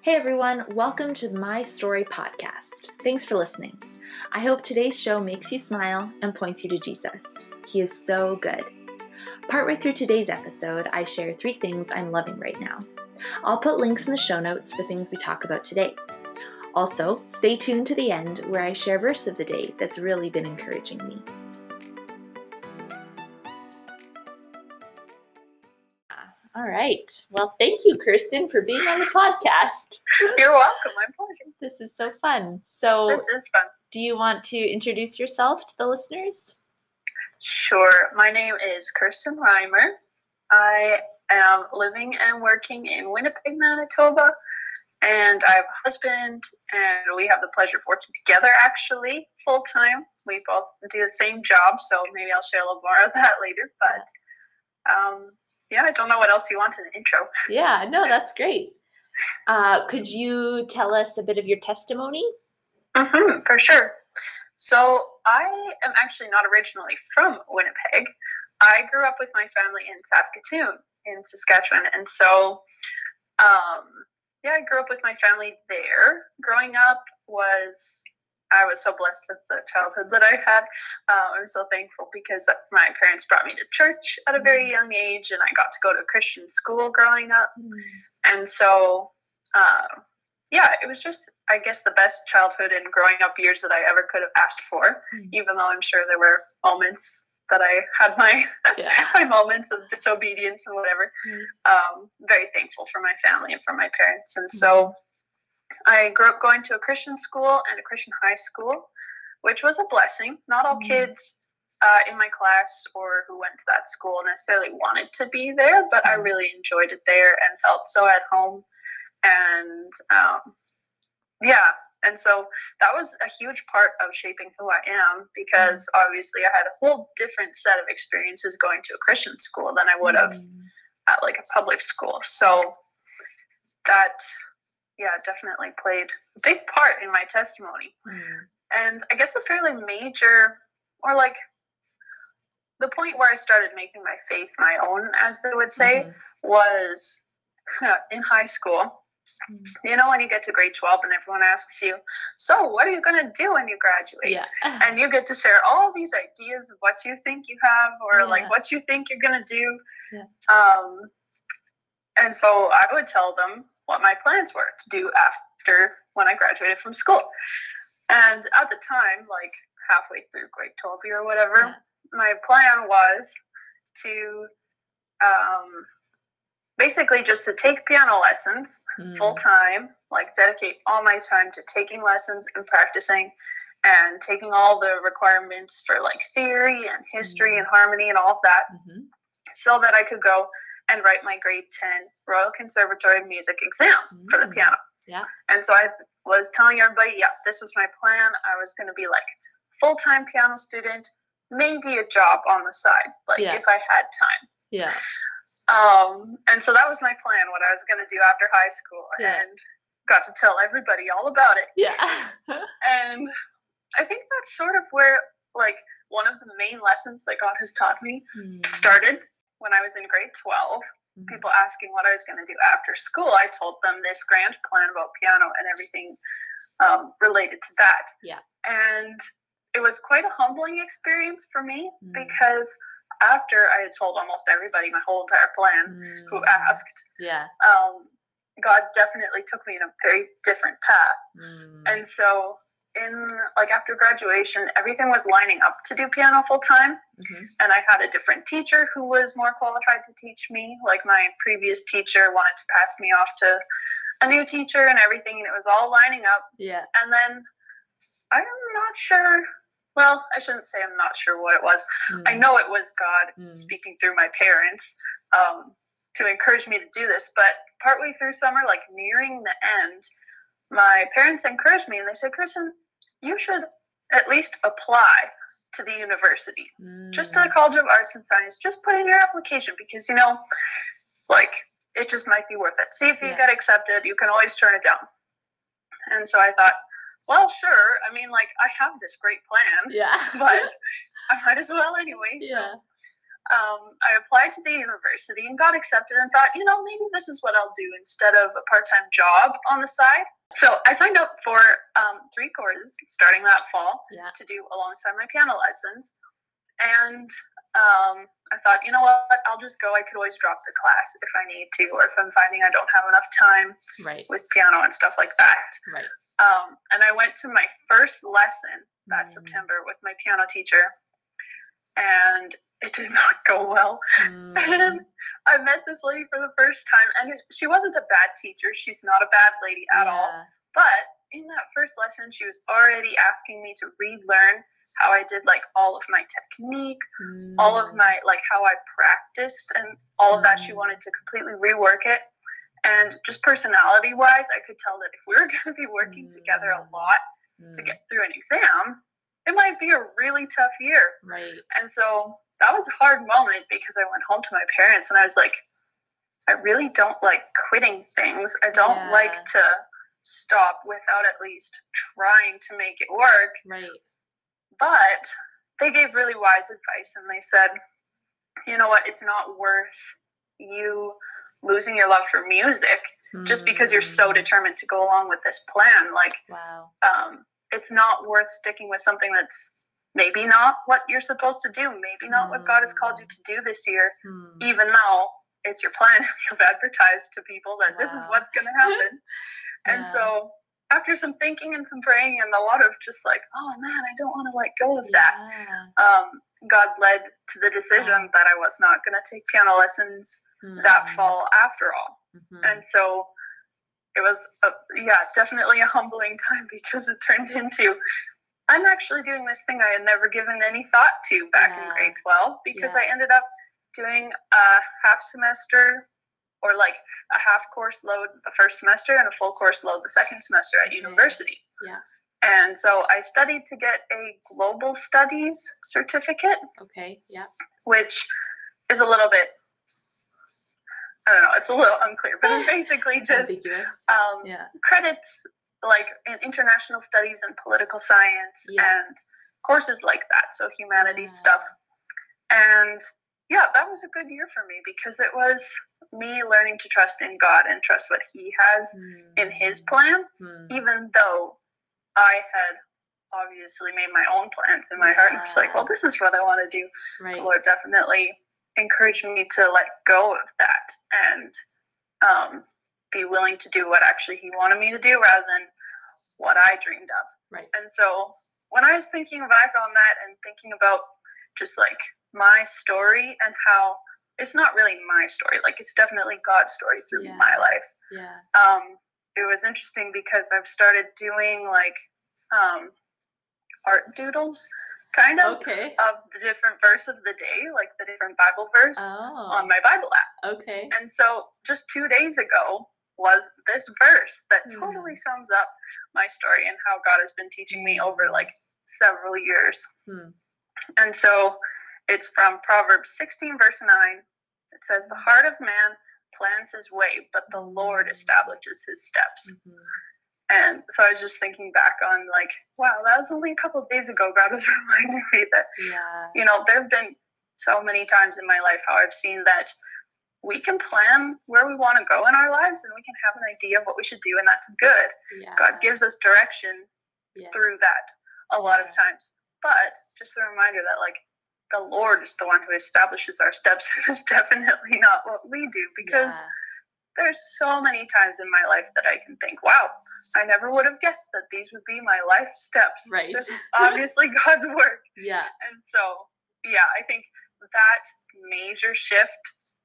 Hey everyone, welcome to My Story Podcast. Thanks for listening. I hope today's show makes you smile and points you to Jesus. He is so good. Partway through today's episode, I share three things I'm loving right now. I'll put links in the show notes for things we talk about today. Also, stay tuned to the end where I share verse of the day that's really been encouraging me. All right. Well, thank you, Kirsten, for being on the podcast. You're welcome. My pleasure. This is so fun. So, This is fun. do you want to introduce yourself to the listeners? Sure. My name is Kirsten Reimer. I am living and working in Winnipeg, Manitoba, and I have a husband, and we have the pleasure of working together actually full time. We both do the same job, so maybe I'll share a little more of that later. But um, yeah, I don't know what else you want in the intro. Yeah, no, that's great. Uh, could you tell us a bit of your testimony? hmm for sure. So I am actually not originally from Winnipeg. I grew up with my family in Saskatoon, in Saskatchewan, and so um, yeah, I grew up with my family there. Growing up was I was so blessed with the childhood that I had. Uh, I'm so thankful because my parents brought me to church at a very young age, and I got to go to a Christian school growing up. And so, uh, yeah, it was just, I guess, the best childhood and growing up years that I ever could have asked for, Mm. even though I'm sure there were moments that I had my, Yeah. my moments of disobedience and whatever. Um, very thankful for my family and for my parents. And so I grew up going to a Christian school and a Christian high school, which was a blessing. Not all Mhm. kids uh, in my class or who went to that school necessarily wanted to be there, but I Mhm. really enjoyed it there and felt so at home. And um, yeah, and so that was a huge part of shaping who I am because obviously I had a whole different set of experiences going to a Christian school than I would have Mm. at like a public school. So that, yeah, definitely played a big part in my testimony. Mm. And I guess a fairly major, or like the point where I started making my faith my own, as they would say, Mhm. was in high school. Mm. You know, when you get to grade 12 and everyone asks you, So, what are you going to do when you graduate? Yeah. and you get to share all these ideas of what you think you have or Yeah. like what you think you're going to do Yeah. um, and so i would tell them what my plans were to do after when i graduated from school and at the time like halfway through grade 12 or whatever Yeah. my plan was to um, basically just to take piano lessons Mm. full time, like dedicate all my time to taking lessons and practicing and taking all the requirements for like theory and history Mm. and harmony and all of that Mhm. so that I could go and write my grade 10 Royal Conservatory of Music exam for the Mm. piano. Yeah. And so I was telling everybody, yeah, this was my plan. I was going to be like full time piano student, maybe a job on the side, like Yeah. if I had time. Yeah. Um, and so that was my plan, what I was going to do after high school, Yeah. and got to tell everybody all about it. Yeah. And I think that's sort of where, like, one of the main lessons that God has taught me Mm. started when I was in grade 12. Mhm. People asking what I was going to do after school, I told them this grand plan about piano and everything um, related to that. Yeah. And it was quite a humbling experience for me Mm. because after I had told almost everybody my whole entire plan, who Mm. asked, Yeah. um, God definitely took me in a very different path. Mm. And so, in like after graduation, everything was lining up to do piano full time, Mhm. and I had a different teacher who was more qualified to teach me. Like my previous teacher wanted to pass me off to a new teacher and everything, and it was all lining up. Yeah. And then I'm not sure. Well, I shouldn't say I'm not sure what it was. I Mm. know it was God Mm. speaking through my parents um, to encourage me to do this. But partway through summer, like nearing the end, my parents encouraged me and they said, Kirsten, you should at least apply to the university, just to the Mm. College of Arts and Science. Just put in your application because, you know, like it just might be worth it. See if you Yeah. get accepted. You can always turn it down. And so I thought, well, sure. I mean, like, I have this great plan, Yeah. but I might as well anyway. So yeah. um, I applied to the university and got accepted and thought, you know, maybe this is what I'll do instead of a part time job on the side. So I signed up for um, three courses starting that fall Yeah. to do alongside my piano lessons. And um, I thought, you know what, I'll just go. I could always drop the class if I need to, or if I'm finding I don't have enough time Right. with piano and stuff like that. Right. Um, and I went to my first lesson that Mm. September with my piano teacher, and it did not go well. Mm. And I met this lady for the first time, and she wasn't a bad teacher. She's not a bad lady at all. But in that first lesson, she was already asking me to relearn how I did like all of my technique, all of Mm. my like how I practiced, and all of that. She Mm. wanted to completely rework it. And just personality wise, I could tell that if we were going to be working together a Mm. lot to Mm. get through an exam, it might be a really tough year. Right. And so that was a hard moment because I went home to my parents and I was like, I really don't like quitting things. I don't Yeah. like to stop without at least trying to make it work. Right. But they gave really wise advice and they said, you know what, it's not worth you losing your love for music just because you're so Mm. determined to go along with this plan. Like, Wow. um, it's not worth sticking with something that's maybe not what you're supposed to do, maybe not what God has called you to do this year, Mm. even though it's your plan. You've advertised to people that this is what's going to happen. And so, after some thinking and some praying and a lot of just like, oh man, I don't want to let go of that, Yeah. um, God led to the decision Wow. that I was not going to take piano lessons that Mm. fall after all. Mhm. And so it was, a, yeah, definitely a humbling time because it turned into I'm actually doing this thing I had never given any thought to back in grade 12 because I ended up doing a half semester or like a half course load the first semester and a full course load the second semester at Okay. university. Yeah. And so I studied to get a global studies certificate, Okay. Yeah. which is a little bit, I don't know, it's a little unclear, but it's basically just um, Yeah. credits like in international studies and political science Yeah. and courses like that, so humanities Yeah. stuff. And yeah, that was a good year for me because it was me learning to trust in God and trust what He has in His plan, Mm. even though I had obviously made my own plans in my heart. and was like, well, this is what I want to do. Right. The Lord definitely encouraged me to let go of that and um, be willing to do what actually He wanted me to do rather than what I dreamed of. Right. And so when I was thinking back on that and thinking about just like my story and how it's not really my story, like it's definitely God's story through Yeah. my life. Yeah. Um, it was interesting because I've started doing like um, art doodles, kind of, Okay. of the different verse of the day, like the different Bible verse Oh. on my Bible app. Okay. And so just two days ago was this verse that Hmm. totally sums up my story and how God has been teaching me over like several years. Hmm. And so it's from Proverbs 16, verse 9. It says, The heart of man plans his way, but the Lord establishes his steps. Mhm. And so I was just thinking back on, like, wow, that was only a couple of days ago. God was reminding me that Yeah. you know, there have been so many times in my life how I've seen that we can plan where we want to go in our lives and we can have an idea of what we should do, and that's good. Yeah. God gives us direction Yes. through that a lot of times. But just a reminder that, like, the Lord is the one who establishes our steps, and it's definitely not what we do because Yeah. There's so many times in my life that I can think, wow, I never would have guessed that these would be my life steps. Right. This is obviously God's work. Yeah. And so, yeah, I think that major shift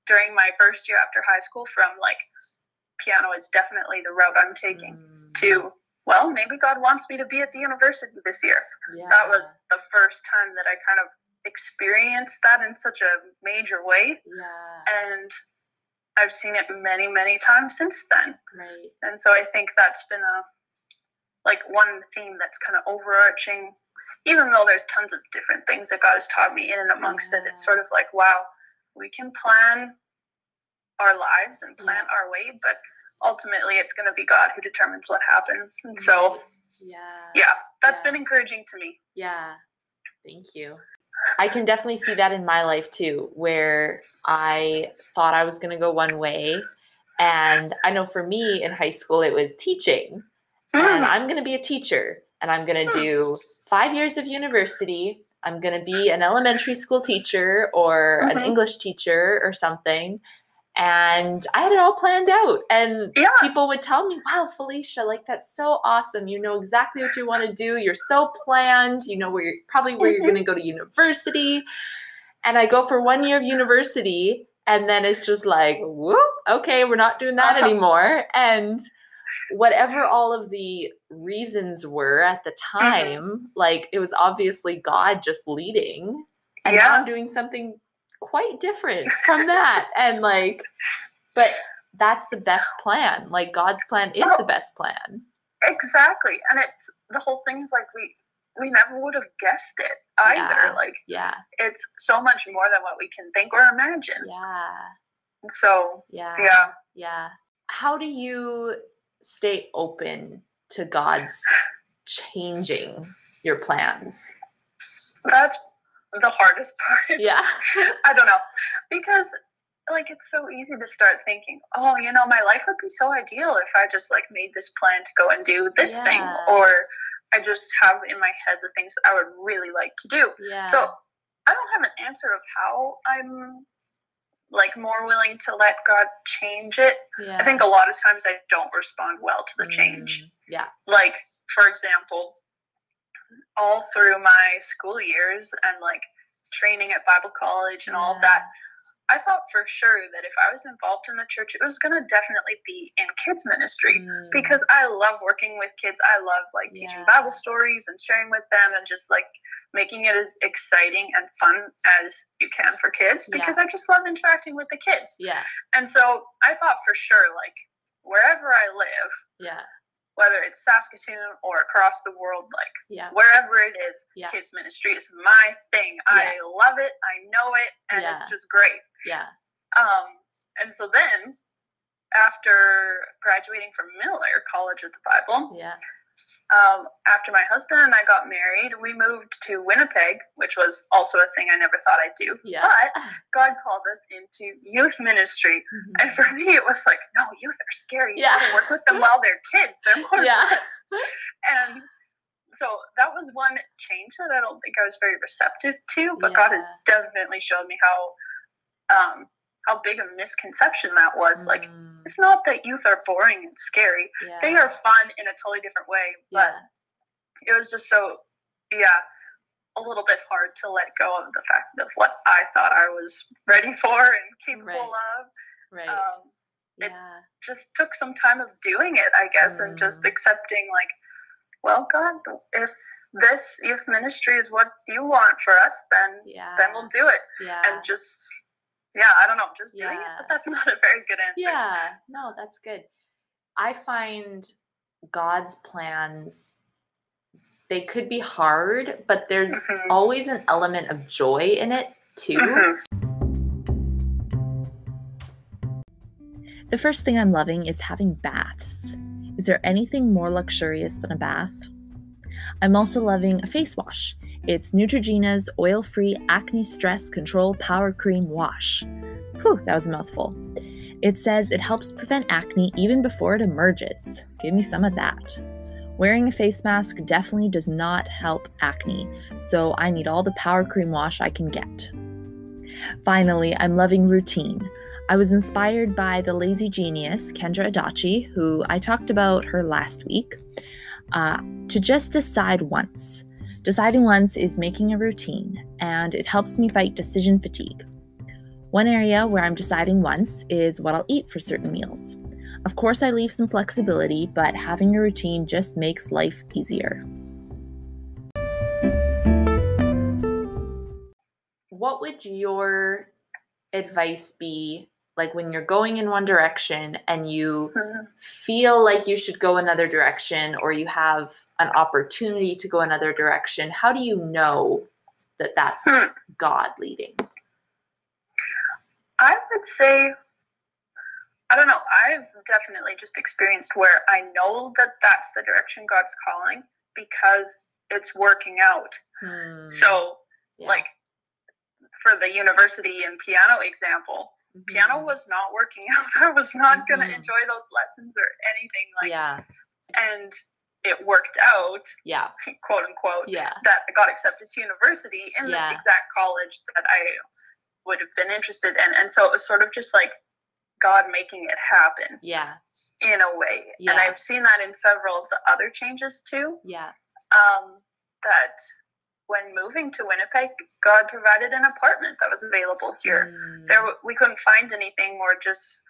during my first year after high school from like piano is definitely the route I'm taking Mm. to, well, maybe God wants me to be at the university this year. Yeah. That was the first time that I kind of experienced that in such a major way. Yeah. And I've seen it many, many times since then. Right. And so I think that's been a like one theme that's kind of overarching. Even though there's tons of different things that God has taught me in and amongst it, it's uh-huh. sort of like, wow, we can plan our lives and plan Yeah. our way, but ultimately it's going to be God who determines what happens. And so, Yeah. yeah, that's Yeah. been encouraging to me. Yeah. Thank you. I can definitely see that in my life too, where I thought I was going to go one way. And I know for me in high school, it was teaching. And Mm. I'm going to be a teacher and I'm going to do five years of university. I'm going to be an elementary school teacher or an Mhm. English teacher or something. And I had it all planned out. And Yeah. people would tell me, wow, Felicia, like that's so awesome. You know exactly what you want to do. You're so planned. You know where you're probably where you're going to go to university. And I go for one year of university. And then it's just like, whoop, okay, we're not doing that Uh-huh. anymore. And whatever all of the reasons were at the Mm-hmm. time, like it was obviously God just leading. And now I'm doing something quite different from that. and like, but that's the best plan. Like God's plan is the best plan. Exactly. And it's the whole thing is like we we never would have guessed it either. Yeah. Like Yeah. it's so much more than what we can think or imagine. Yeah. So Yeah. yeah. Yeah. How do you stay open to God's changing your plans? That's the hardest part. Yeah. I don't know. Because like it's so easy to start thinking, oh, you know, my life would be so ideal if I just like made this plan to go and do this thing or I just have in my head the things that I would really like to do. Yeah. So I don't have an answer of how I'm like more willing to let God change it. yeah. I think a lot of times I don't respond well to the change. Mm, Yeah. Like, for example, all through my school years and like training at Bible college and all of that, I thought for sure that if I was involved in the church, it was going to definitely be in kids' ministry Mm, because I love working with kids. I love like teaching Yeah. Bible stories and sharing with them and just like making it as exciting and fun as you can for kids Yeah. because I just love interacting with the kids. yeah. And so I thought for sure, like wherever I live, Yeah. Whether it's Saskatoon or across the world, like Yeah. wherever it is, Yeah. kids ministry is my thing. I love it. I know it, and it's just great. Yeah. Um, and so then, after graduating from Millar College of the Bible, Yeah. Um, after my husband and I got married, we moved to Winnipeg, which was also a thing I never thought I'd do. Yeah. But God called us into youth ministry. And for me, it was like, no, youth are scary. You Yeah. gotta work with them while they're kids. They're more Yeah. And so that was one change that I don't think I was very receptive to, but God has definitely showed me how um, how big a misconception that was. Like, Mm, it's not that youth are boring and scary. yeah. They are fun in a totally different way, but Yeah. it was just so yeah a little bit hard to let go of the fact of what i thought i was ready for and capable Right. of Right. um, it- just took some time of doing it i guess and just Mm. accepting like well god if this youth ministry is what you want for us then Yeah. then we'll do it Yeah. and just yeah i don't know just doing it Yeah. but that's not a very good answer Yeah, no, that's good. I find God's plans they could be hard, but there's Mhm. always an element of joy in it too. Mhm. The first thing I'm loving is having baths. Is there anything more luxurious than a bath? I'm also loving a face wash. It's Neutrogena's oil free acne stress control power cream wash. Whew, that was a mouthful. It says it helps prevent acne even before it emerges. Give me some of that. Wearing a face mask definitely does not help acne, so I need all the power cream wash I can get. Finally, I'm loving routine. I was inspired by the lazy genius, Kendra Adachi, who I talked about her last week, uh, to just decide once. Deciding once is making a routine, and it helps me fight decision fatigue. One area where I'm deciding once is what I'll eat for certain meals. Of course, I leave some flexibility, but having a routine just makes life easier. What would your advice be like when you're going in one direction and you feel like you should go another direction or you have an opportunity to go another direction? How do you know that that's Hmm. God leading? I would say, I don't know. I've definitely just experienced where I know that that's the direction God's calling because it's working out. Hmm. So, Yeah. like, for the university and piano example, piano Mhm. was not working out. I was not going to enjoy those lessons or anything like yeah, and it worked out, yeah, quote unquote, yeah, that I got accepted to university in Yeah. the exact college that I would have been interested in. And so it was sort of just like God making it happen yeah, in a way. And I've seen that in several of the other changes too. yeah, Um, that when moving to Winnipeg, God provided an apartment that was available here. Mm, There, we couldn't find anything, or just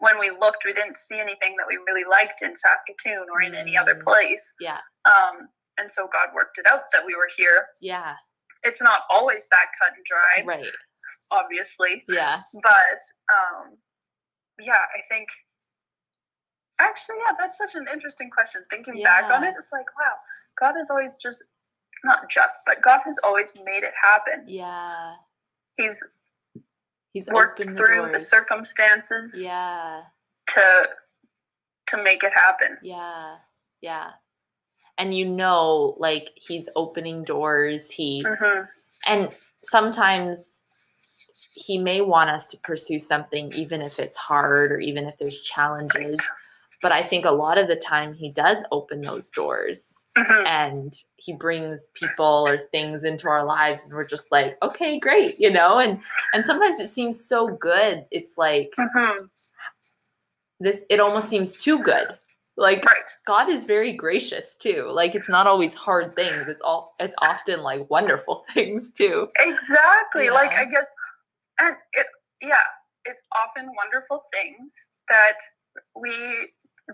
when we looked, we didn't see anything that we really liked in Saskatoon or in any other Mm. place. yeah, Um, and so God worked it out that we were here. yeah, It's not always that cut and dry, right, obviously, yeah, but um, yeah, I think. Actually, yeah, that's such an interesting question. Thinking back on it, it's like, wow, God has always just, not just, but God has always made it happen. yeah. He's He's worked through the doors. circumstances Yeah, to to make it happen. yeah, yeah. And you know, like he's opening doors. He hmm and sometimes he may want us to pursue something even if it's hard or even if there's challenges but i think a lot of the time he does open those doors hmm and he brings people or things into our lives and we're just like okay great you know? And and sometimes it seems so good. It's like hmm this it almost seems too good. Like Right. god is very gracious too. Like it's not always hard things. It's all it's often like wonderful things too. Exactly. Like I guess, and it yeah, it's often wonderful things that we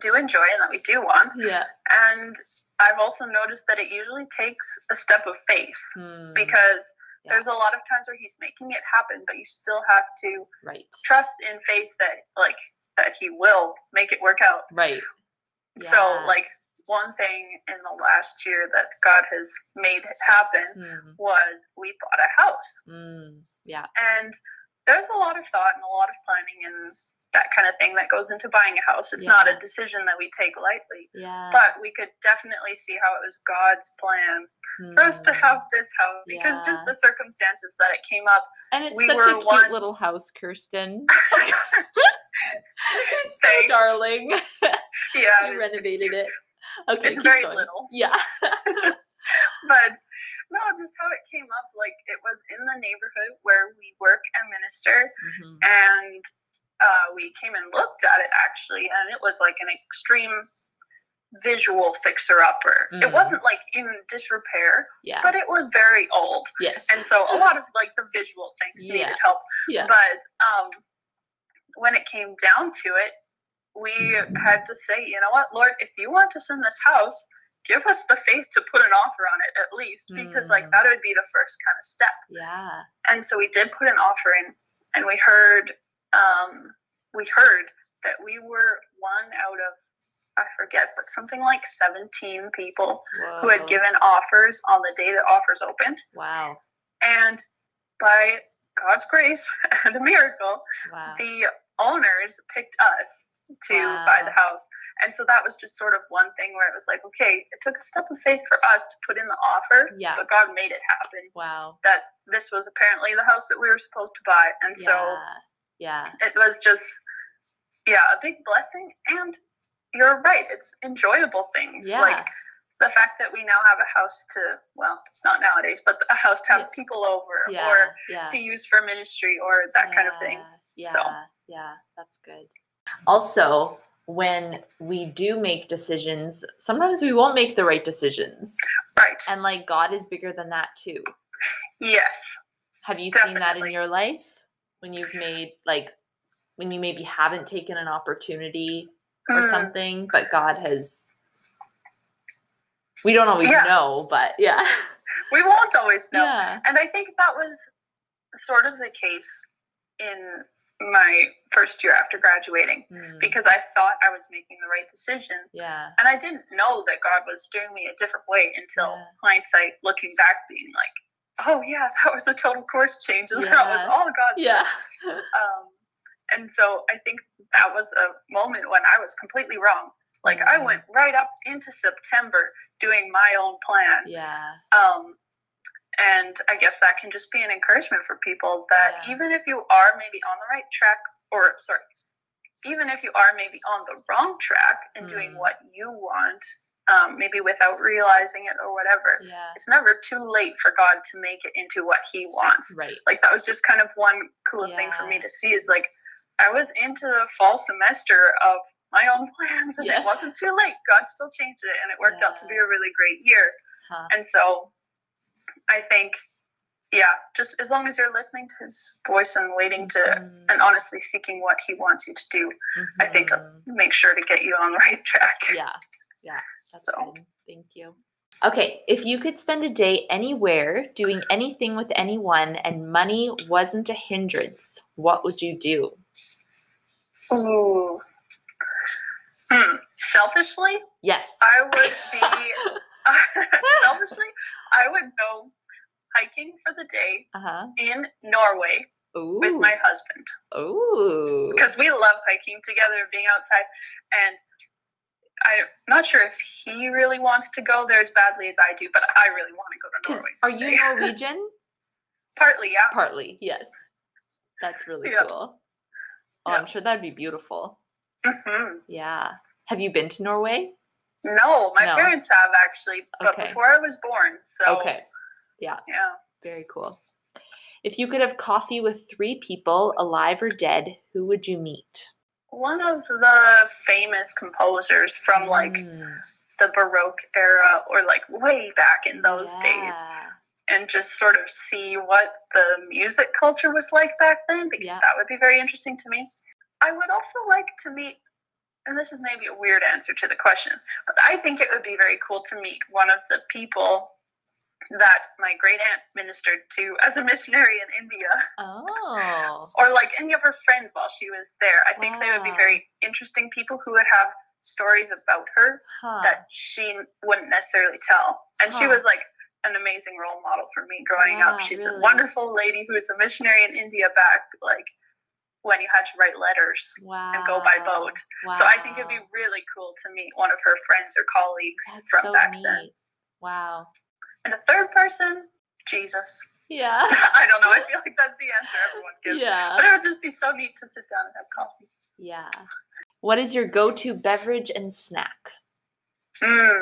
do enjoy and that we do want. yeah And I've also noticed that it usually takes a step of faith Hmm, because Yeah. there's a lot of times where he's making it happen, but you still have to right trust in faith that like that he will make it work out. right So like one thing in the last year that God has made happen Mhm. was we bought a house. Mm, yeah And there's a lot of thought and a lot of planning and that kind of thing that goes into buying a house. It's not a decision that we take lightly. yeah But we could definitely see how it was God's plan for us to Mm. have this house because Yeah. just the circumstances that it came up. and it's we such were a cute one- little house kirsten it's so darling Yeah, you renovated it okay it's very going. little. yeah But no, just how it came up. Like it was in the neighborhood where we work and minister. Mhm. and uh, we came and looked at it actually, and it was like an extreme visual fixer upper. It Mhm. wasn't like in disrepair, yeah but it was very old, yes and so a lot of like the visual things Yeah. needed help. yeah But um, when it came down to it, we had to say, you know what, Lord, if you want us in this house. Give us the faith to put an offer on it at least, because like Mm. that would be the first kind of step. Yeah. And so we did put an offer in and we heard um, we heard that we were one out of i forget but something like 17 people who had given offers on the day that offers opened. Wow. And by god's grace and a miracle wow. the owners picked us to buy the house and so that was just sort of one thing where it was like okay it took a step of faith for us to put in the offer Yeah. but god made it happen wow that this was apparently the house that we were supposed to buy. And so yeah yeah it was just, yeah, a big blessing. And you're right, it's enjoyable things. Yeah. Like the fact that we now have a house to, well, not nowadays, but a house to have Yeah. people over yeah or yeah to use for ministry or that kind of thing. Yeah, So. yeah, that's good. Also, when we do make decisions, sometimes we won't make the right decisions. Right. And like God is bigger than that too. Yes. Have you seen that in your life? When you've made like when you maybe haven't taken an opportunity or Mm. something, but God has we don't always Yeah. know, but yeah. We won't always know. Yeah. And I think that was sort of the case in my first year after graduating Mm, because I thought I was making the right decision. yeah. And I didn't know that God was steering me a different way until Yeah. hindsight, looking back, being like, oh, yeah, that was a total course change. And that was all God's Yeah. Um, and so I think that was a moment when I was completely wrong. Like, I Mhm. went right up into September doing my own plan. Yeah. Um, And I guess that can just be an encouragement for people that Yeah. even if you are maybe on the right track, or sorry, even if you are maybe on the wrong track and doing Mm. what you want, um, maybe without realizing it or whatever, Yeah. it's never too late for God to make it into what He wants. Right. Like that was just kind of one cool thing for me to see is like I was into the fall semester of my own plans and Yes. it wasn't too late. God still changed it and it worked out to be a really great year. Huh. And so I think, yeah, just as long as you're listening to his voice and waiting to Mhm. and honestly seeking what he wants you to do, I think Mhm. make sure to get you on the right track. Yeah. Yeah. That's So. good. Thank you. Okay, if you could spend a day anywhere doing anything with anyone and money wasn't a hindrance, what would you do? Ooh. Hmm. Selfishly, Yes. I would be selfishly, I would go hiking for the day Uh-huh. in Norway Ooh. with my husband Ooh. because we love hiking together, being outside, and I'm not sure if he really wants to go there as badly as I do, but I really want to go to Norway. Are you. Norwegian? Partly, yeah. Partly, yes. That's really Yeah. cool. Oh, Yeah. I'm sure that'd be beautiful. hmm Yeah. Have you been to Norway? No, my No. parents have actually, but Okay. before I was born. So Okay. yeah. yeah, Very cool. If you could have coffee with three people, alive or dead, who would you meet? One of the famous composers from like Mm, the Baroque era or like way back in those days. and just sort of see what the music culture was like back then because Yeah. that would be very interesting to me. I would also like to meet, and this is maybe a weird answer to the question, but I think it would be very cool to meet one of the people that my great aunt ministered to as a missionary in India, Oh. or like any of her friends while she was there. I think they would be very interesting people who would have stories about her Huh. that she wouldn't necessarily tell. And she was like an amazing role model for me growing up. She's really? a wonderful lady who's a missionary in India back like when you had to write letters wow. and go by boat. Wow. So I think it'd be really cool to meet one of her friends or colleagues That's from so back neat. then. Wow. And a third person, Jesus. Yeah. I don't know. I feel like that's the answer everyone gives. Yeah. But it would just be so neat to sit down and have coffee. Yeah. What is your go-to beverage and snack? Mm.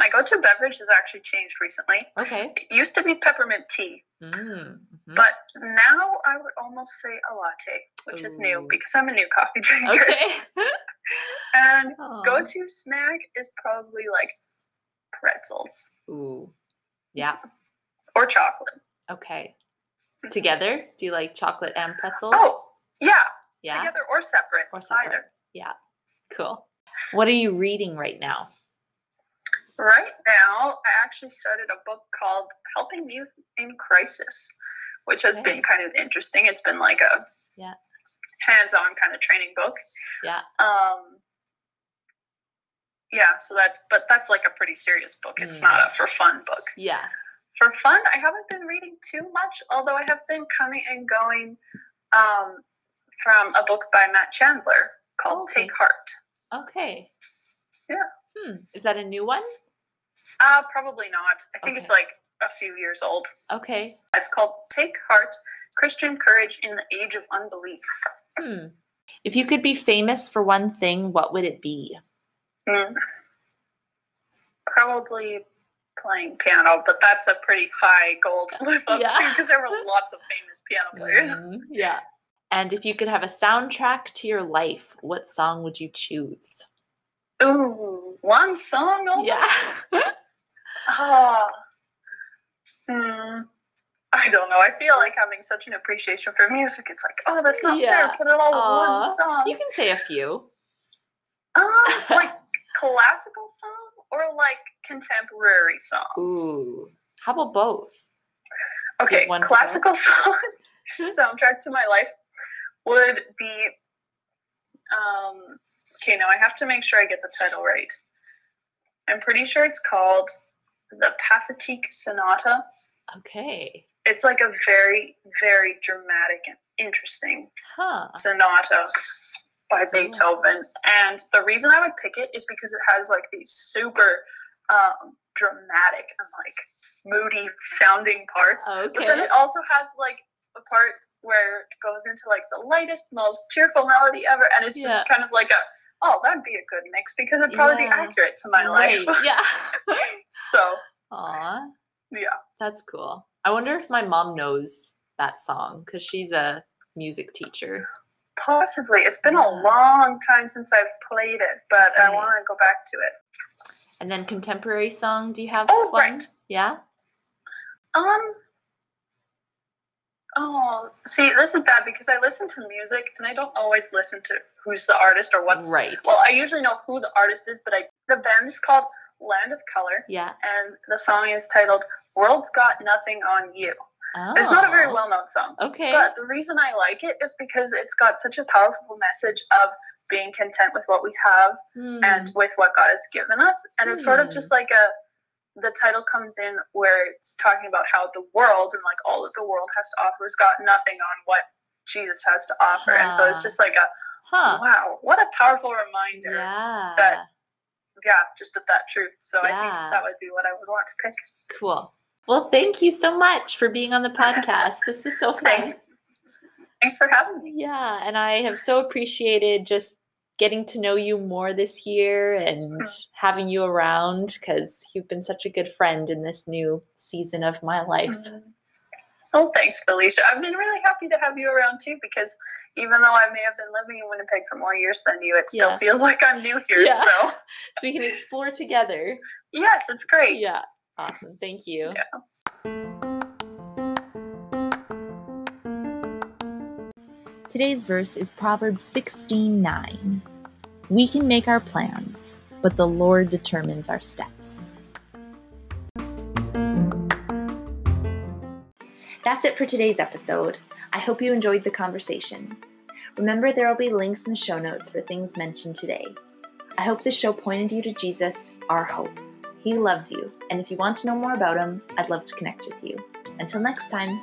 My go-to beverage has actually changed recently. Okay. It used to be peppermint tea. Mm. mhm. But now I would almost say a latte, which is new because I'm a new coffee drinker. Okay. And Aw. go to snack is probably like pretzels Ooh. Yeah. or chocolate. Okay. Together? Do you like chocolate and pretzels? Oh, yeah, yeah. together or separate. Or separate. Either. Yeah. Cool. What are you reading right now? Right now, I actually started a book called Helping Youth in Crisis, which has been kind of interesting. It's been like a Yeah. hands-on kind of training book. Yeah. Um, yeah, so that's but that's like a pretty serious book. It's Mm. not a for fun book. Yeah. For fun, I haven't been reading too much, although I have been coming and going um, from a book by Matt Chandler called Okay. Take Heart. Okay. Yeah. Hmm. Is that a new one? Uh, probably not. I think it's like a few years old. Okay. It's called Take Heart Christian Courage in the Age of Unbelief. Hmm. If you could be famous for one thing, what would it be? Hmm. Probably playing piano, but that's a pretty high goal to live up Yeah. to because there were lots of famous piano players. Mm, yeah. And if you could have a soundtrack to your life, what song would you choose? Ooh, one song only? Yeah. Ah. Hmm. I don't know. I feel like having such an appreciation for music. It's like, oh, that's not Yeah. fair. Put it all in Aw. one song. you can say a few. Um, like classical song or like contemporary song. Ooh. How about both? Okay, one classical song soundtrack to my life would be. Um, okay, now I have to make sure I get the title right. I'm pretty sure it's called the Pathetique Sonata. Okay. It's like a very, very dramatic and interesting Huh. sonata by Beethoven. And the reason I would pick it is because it has like these super um, dramatic and like moody sounding parts. Okay. But then it also has like a part where it goes into like the lightest, most cheerful melody ever, and it's just Yeah. kind of like a oh, that'd be a good mix because it'd probably Yeah. be accurate to my Right, life. Yeah. so Aw, yeah, that's cool. I wonder if my mom knows that song because she's a music teacher. possibly. It's been a long time since I've played it, but I want to go back to it. And then contemporary song, do you have Oh, one? right. Yeah? Um. Oh, see, this is bad because I listen to music and I don't always listen to who's the artist or what's. right. Well, I usually know who the artist is, but I the band is called Land of Color, yeah. and the song is titled "World's Got Nothing on You." Oh. It's not a very well-known song, Okay. but the reason I like it is because it's got such a powerful message of being content with what we have Hmm. and with what God has given us. And it's sort of Hmm. just like a the title comes in where it's talking about how the world and like all that the world has to offer has got nothing on what Jesus has to offer. And so it's just like a huh. wow, what a powerful reminder. Yeah. that- Yeah, just of that truth. So I think that would be what I would want to pick. Cool. Well, thank you so much for being on the podcast. This was so fun. Thanks. Thanks for having me. Yeah, and I have so appreciated just getting to know you more this year and hmm. having you around because you've been such a good friend in this new season of my life. Hmm. Oh, thanks, Felicia. I've been really happy to have you around too because even though I may have been living in Winnipeg for more years than you, it still Yeah. feels like I'm new here. Yeah. So, So we can explore together. yes, it's great. Yeah. Awesome. Thank you. Yeah. Today's verse is Proverbs 16:9. We can make our plans, but the Lord determines our steps. That's it for today's episode. I hope you enjoyed the conversation. Remember, there will be links in the show notes for things mentioned today. I hope this show pointed you to Jesus, our hope. He loves you, and if you want to know more about him, I'd love to connect with you. Until next time.